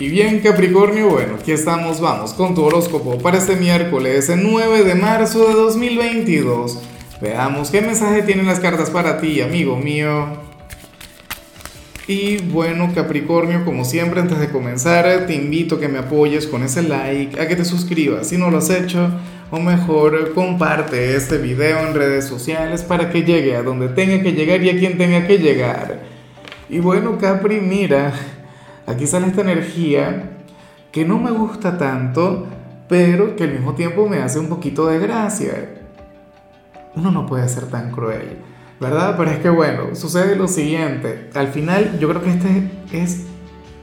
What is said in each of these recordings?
Y bien Capricornio, bueno, aquí estamos, vamos con tu horóscopo para este miércoles, el 9 de marzo de 2022. Veamos qué mensaje tienen las cartas para ti, amigo mío. Y bueno Capricornio, como siempre antes de comenzar, te invito a que me apoyes con ese like, a que te suscribas si no lo has hecho, o mejor comparte este video en redes sociales para que llegue a donde tenga que llegar y a quien tenga que llegar. Y bueno Capri, mira aquí sale esta energía que no me gusta tanto, pero que al mismo tiempo me hace un poquito de gracia. Uno no puede ser tan cruel, ¿verdad? Pero es que bueno, sucede lo siguiente. Al final yo creo que este es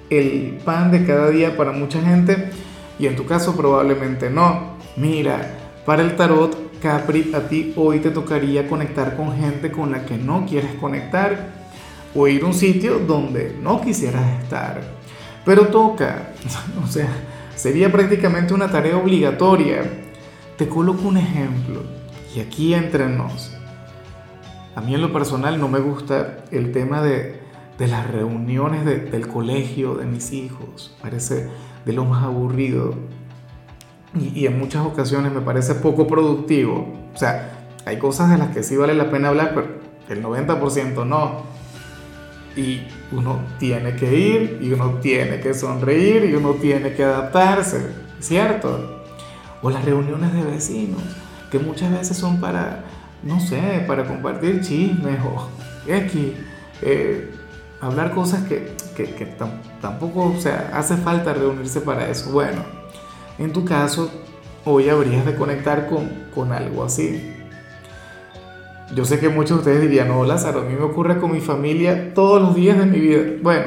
el pan de cada día para mucha gente y en tu caso probablemente no. Mira, para el tarot Capri, a ti hoy te tocaría conectar con gente con la que no quieres conectar o ir a un sitio donde no quisieras estar. Pero toca, o sea, sería prácticamente una tarea obligatoria. Te coloco un ejemplo, y aquí entre nos. A mí en lo personal no me gusta el tema de, las reuniones del colegio de mis hijos. Parece de lo más aburrido. Y, y en muchas ocasiones me parece poco productivo. O sea, hay cosas de las que sí vale la pena hablar, pero el 90% no y uno tiene que ir y uno tiene que sonreír y uno tiene que adaptarse, ¿cierto? O las reuniones de vecinos, que muchas veces son para, no sé, para compartir chismes o X, eh, hablar cosas que, que, que tampoco, o sea, hace falta reunirse para eso. Bueno, en tu caso, hoy habrías de conectar con, con algo así. Yo sé que muchos de ustedes dirían, no, Lázaro, a mí me ocurre con mi familia todos los días de mi vida. Bueno,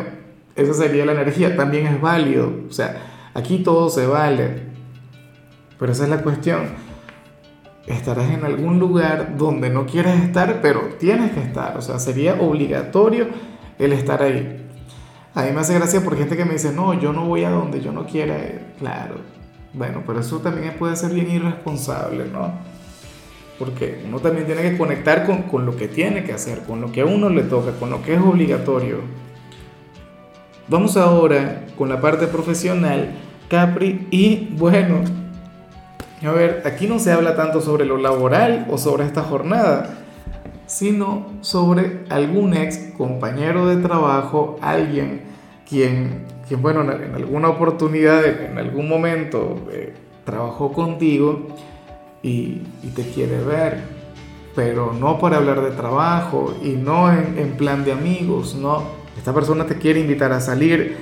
esa sería la energía, también es válido. O sea, aquí todo se vale. Pero esa es la cuestión. Estarás en algún lugar donde no quieres estar, pero tienes que estar. O sea, sería obligatorio el estar ahí. A mí me hace gracia por gente que me dice, no, yo no voy a donde yo no quiera. Claro. Bueno, pero eso también puede ser bien irresponsable, ¿no? Porque uno también tiene que conectar con, con, lo que tiene que hacer, con lo que a uno le toca, con lo que es obligatorio. Vamos ahora con la parte profesional, Capri, y bueno, a ver, aquí no se habla tanto sobre lo laboral o sobre esta jornada, sino sobre algún ex compañero de trabajo, alguien quien, quien bueno, en, alguna oportunidad, en algún momento eh, trabajó contigo y, te quiere ver, pero no para hablar de trabajo y no en, plan de amigos, no. Esta persona te quiere invitar a salir.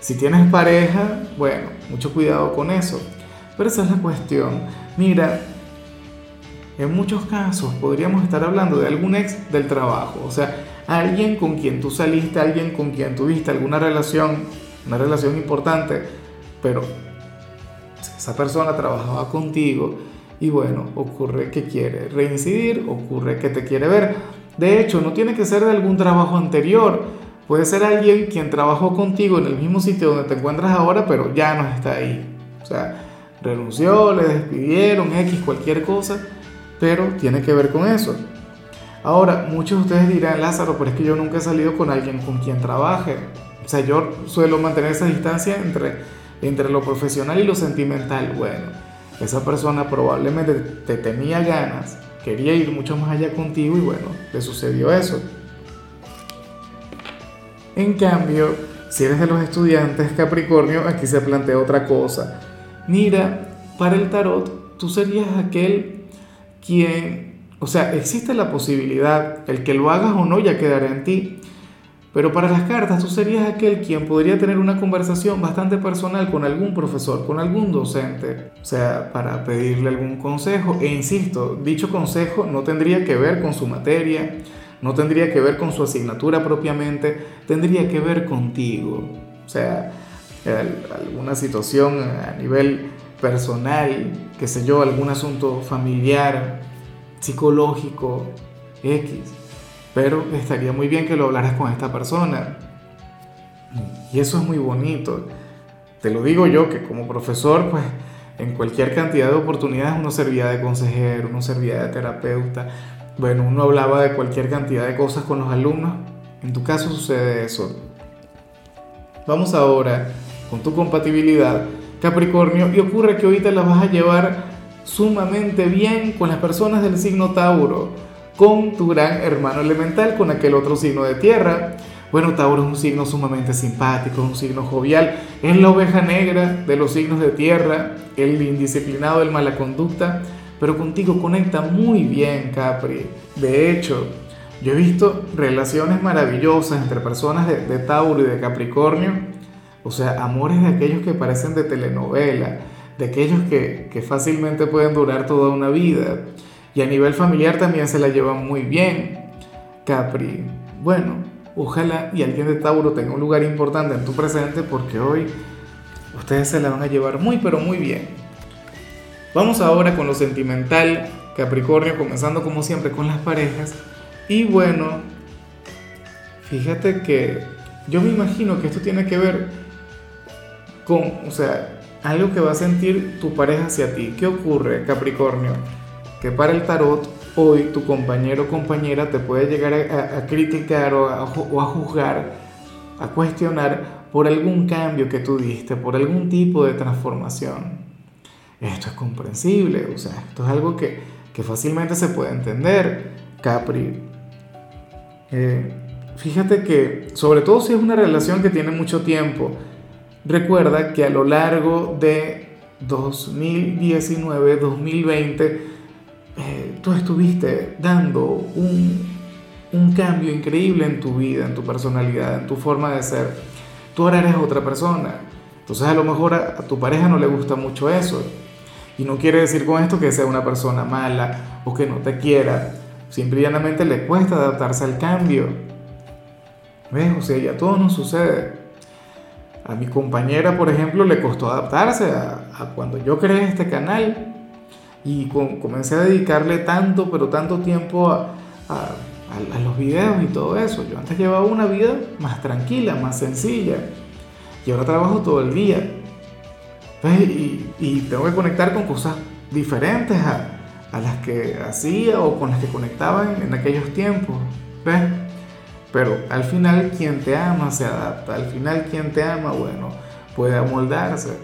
Si tienes pareja, bueno, mucho cuidado con eso. Pero esa es la cuestión. Mira, en muchos casos podríamos estar hablando de algún ex del trabajo, o sea, alguien con quien tú saliste, alguien con quien tuviste alguna relación, una relación importante, pero esa persona trabajaba contigo y bueno, ocurre que quiere reincidir, ocurre que te quiere ver. De hecho, no tiene que ser de algún trabajo anterior. Puede ser alguien quien trabajó contigo en el mismo sitio donde te encuentras ahora, pero ya no está ahí. O sea, renunció, le despidieron, X, cualquier cosa, pero tiene que ver con eso. Ahora, muchos de ustedes dirán, Lázaro, pero es que yo nunca he salido con alguien con quien trabaje. O sea, yo suelo mantener esa distancia entre, entre lo profesional y lo sentimental. Bueno, esa persona probablemente te tenía ganas, quería ir mucho más allá contigo y bueno, le sucedió eso. En cambio, si eres de los estudiantes Capricornio, aquí se plantea otra cosa. Mira, para el tarot, tú serías aquel quien, o sea, existe la posibilidad, el que lo hagas o no ya quedará en ti, pero para las cartas tú serías aquel quien podría tener una conversación bastante personal con algún profesor, con algún docente, o sea, para pedirle algún consejo. E insisto, dicho consejo no tendría que ver con su materia, no tendría que ver con su asignatura propiamente, tendría que ver contigo. O sea, alguna situación a nivel personal, qué sé yo, algún asunto familiar, psicológico, X pero estaría muy bien que lo hablaras con esta persona. Y eso es muy bonito. Te lo digo yo que como profesor, pues en cualquier cantidad de oportunidades uno servía de consejero, uno servía de terapeuta. Bueno, uno hablaba de cualquier cantidad de cosas con los alumnos. En tu caso sucede eso. Vamos ahora con tu compatibilidad, Capricornio, y ocurre que te la vas a llevar sumamente bien con las personas del signo Tauro, con tu gran hermano elemental, con aquel otro signo de tierra. Bueno, Tauro es un signo sumamente simpático, un signo jovial, es la oveja negra de los signos de tierra, el indisciplinado, el mala conducta, pero contigo conecta muy bien, Capri. De hecho, yo he visto relaciones maravillosas entre personas de, de Tauro y de Capricornio, o sea, amores de aquellos que parecen de telenovela, de aquellos que, que fácilmente pueden durar toda una vida. Y a nivel familiar también se la llevan muy bien. Capri, bueno, ojalá y alguien de Tauro tenga un lugar importante en tu presente porque hoy ustedes se la van a llevar muy pero muy bien. Vamos ahora con lo sentimental, Capricornio, comenzando como siempre con las parejas. Y bueno, fíjate que yo me imagino que esto tiene que ver con, o sea, algo que va a sentir tu pareja hacia ti. ¿Qué ocurre, Capricornio? Que para el tarot, hoy tu compañero o compañera te puede llegar a, criticar o a, juzgar, a cuestionar por algún cambio que tú diste, por algún tipo de transformación. Esto es comprensible, o sea, esto es algo que, que fácilmente se puede entender, Capri. Eh, fíjate que, sobre todo si es una relación que tiene mucho tiempo, recuerda que a lo largo de 2019, 2020, eh, tú estuviste dando un, un cambio increíble en tu vida, en tu personalidad, en tu forma de ser. Tú ahora eres otra persona. Entonces a lo mejor a, a, tu pareja no le gusta mucho eso. Y no quiere decir con esto que sea una persona mala o que no te quiera. Simplemente le cuesta adaptarse al cambio. ¿Ves? O sea, ya todo nos sucede. A mi compañera, por ejemplo, le costó adaptarse a, cuando yo creé este canal y comencé a dedicarle tanto, pero tanto tiempo a, a, los videos y todo eso. Yo antes llevaba una vida más tranquila, más sencilla y ahora trabajo todo el día. Y, y tengo que conectar con cosas diferentes a, a las que hacía o con las que conectaban en aquellos tiempos. ¿Ves? Pero al final quien te ama se adapta, al final quien te ama, bueno, puede amoldarse.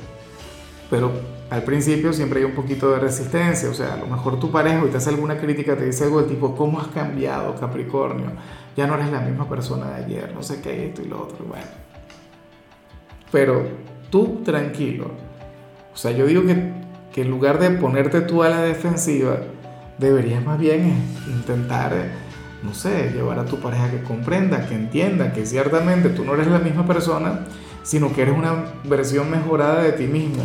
Pero al principio siempre hay un poquito de resistencia, o sea, a lo mejor tu pareja y te hace alguna crítica, te dice algo del tipo, ¿cómo has cambiado Capricornio? Ya no eres la misma persona de ayer, no sé qué, esto y lo otro, bueno. Pero tú tranquilo. O sea, yo digo que que en lugar de ponerte tú a la defensiva, deberías más bien intentar, no sé, llevar a tu pareja que comprenda, que entienda que ciertamente tú no eres la misma persona, sino que eres una versión mejorada de ti mismo.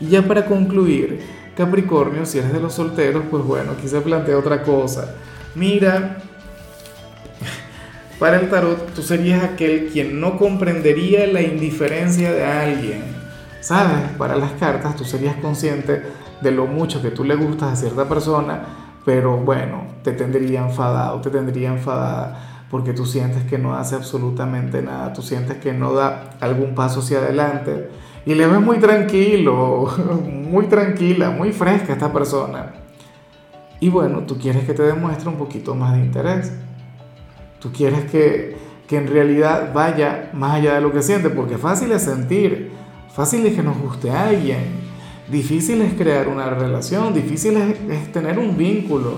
Y ya para concluir, Capricornio, si eres de los solteros, pues bueno, aquí se plantea otra cosa. Mira, para el tarot tú serías aquel quien no comprendería la indiferencia de alguien ¿Sabes? Para las cartas tú serías consciente de lo mucho que tú le gustas a cierta persona, pero bueno, te tendría enfadado, te tendría enfadada porque tú sientes que no hace absolutamente nada, tú sientes que no da algún paso hacia adelante y le ves muy tranquilo, muy tranquila, muy fresca esta persona. Y bueno, tú quieres que te demuestre un poquito más de interés. Tú quieres que, que en realidad vaya más allá de lo que siente, porque fácil es sentir Fácil es que nos guste a alguien. Difícil es crear una relación, difícil es, tener un vínculo.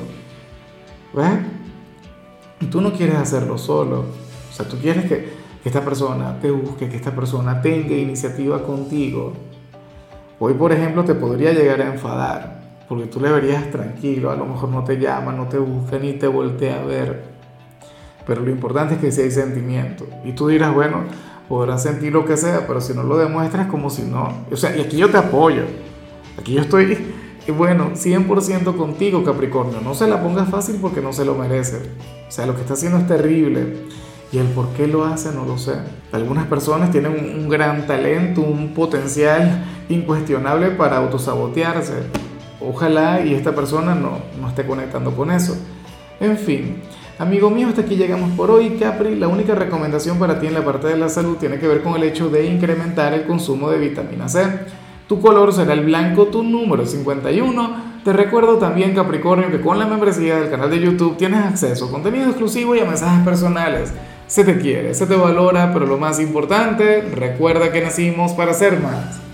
¿Ves? Tú no quieres hacerlo solo. O sea, tú quieres que, que esta persona te busque, que esta persona tenga iniciativa contigo. Hoy, por ejemplo, te podría llegar a enfadar, porque tú le verías tranquilo, a lo mejor no te llama, no te busca, ni te voltea a ver. Pero lo importante es que si hay sentimiento. Y tú dirás, bueno, podrás sentir lo que sea, pero si no lo demuestras como si no. O sea, y aquí yo te apoyo. Aquí yo estoy, bueno, 100% contigo, Capricornio. No se la pongas fácil porque no se lo merece. O sea, lo que está haciendo es terrible. Y el por qué lo hace no lo sé. Algunas personas tienen un, gran talento, un potencial incuestionable para autosabotearse. Ojalá y esta persona no, no esté conectando con eso. En fin, Amigo mío, hasta aquí llegamos por hoy. Capri, la única recomendación para ti en la parte de la salud tiene que ver con el hecho de incrementar el consumo de vitamina C. Tu color será el blanco, tu número 51. Te recuerdo también, Capricornio, que con la membresía del canal de YouTube tienes acceso a contenido exclusivo y a mensajes personales Se te quiere, se te valora, pero lo más importante, recuerda que nacimos para ser más.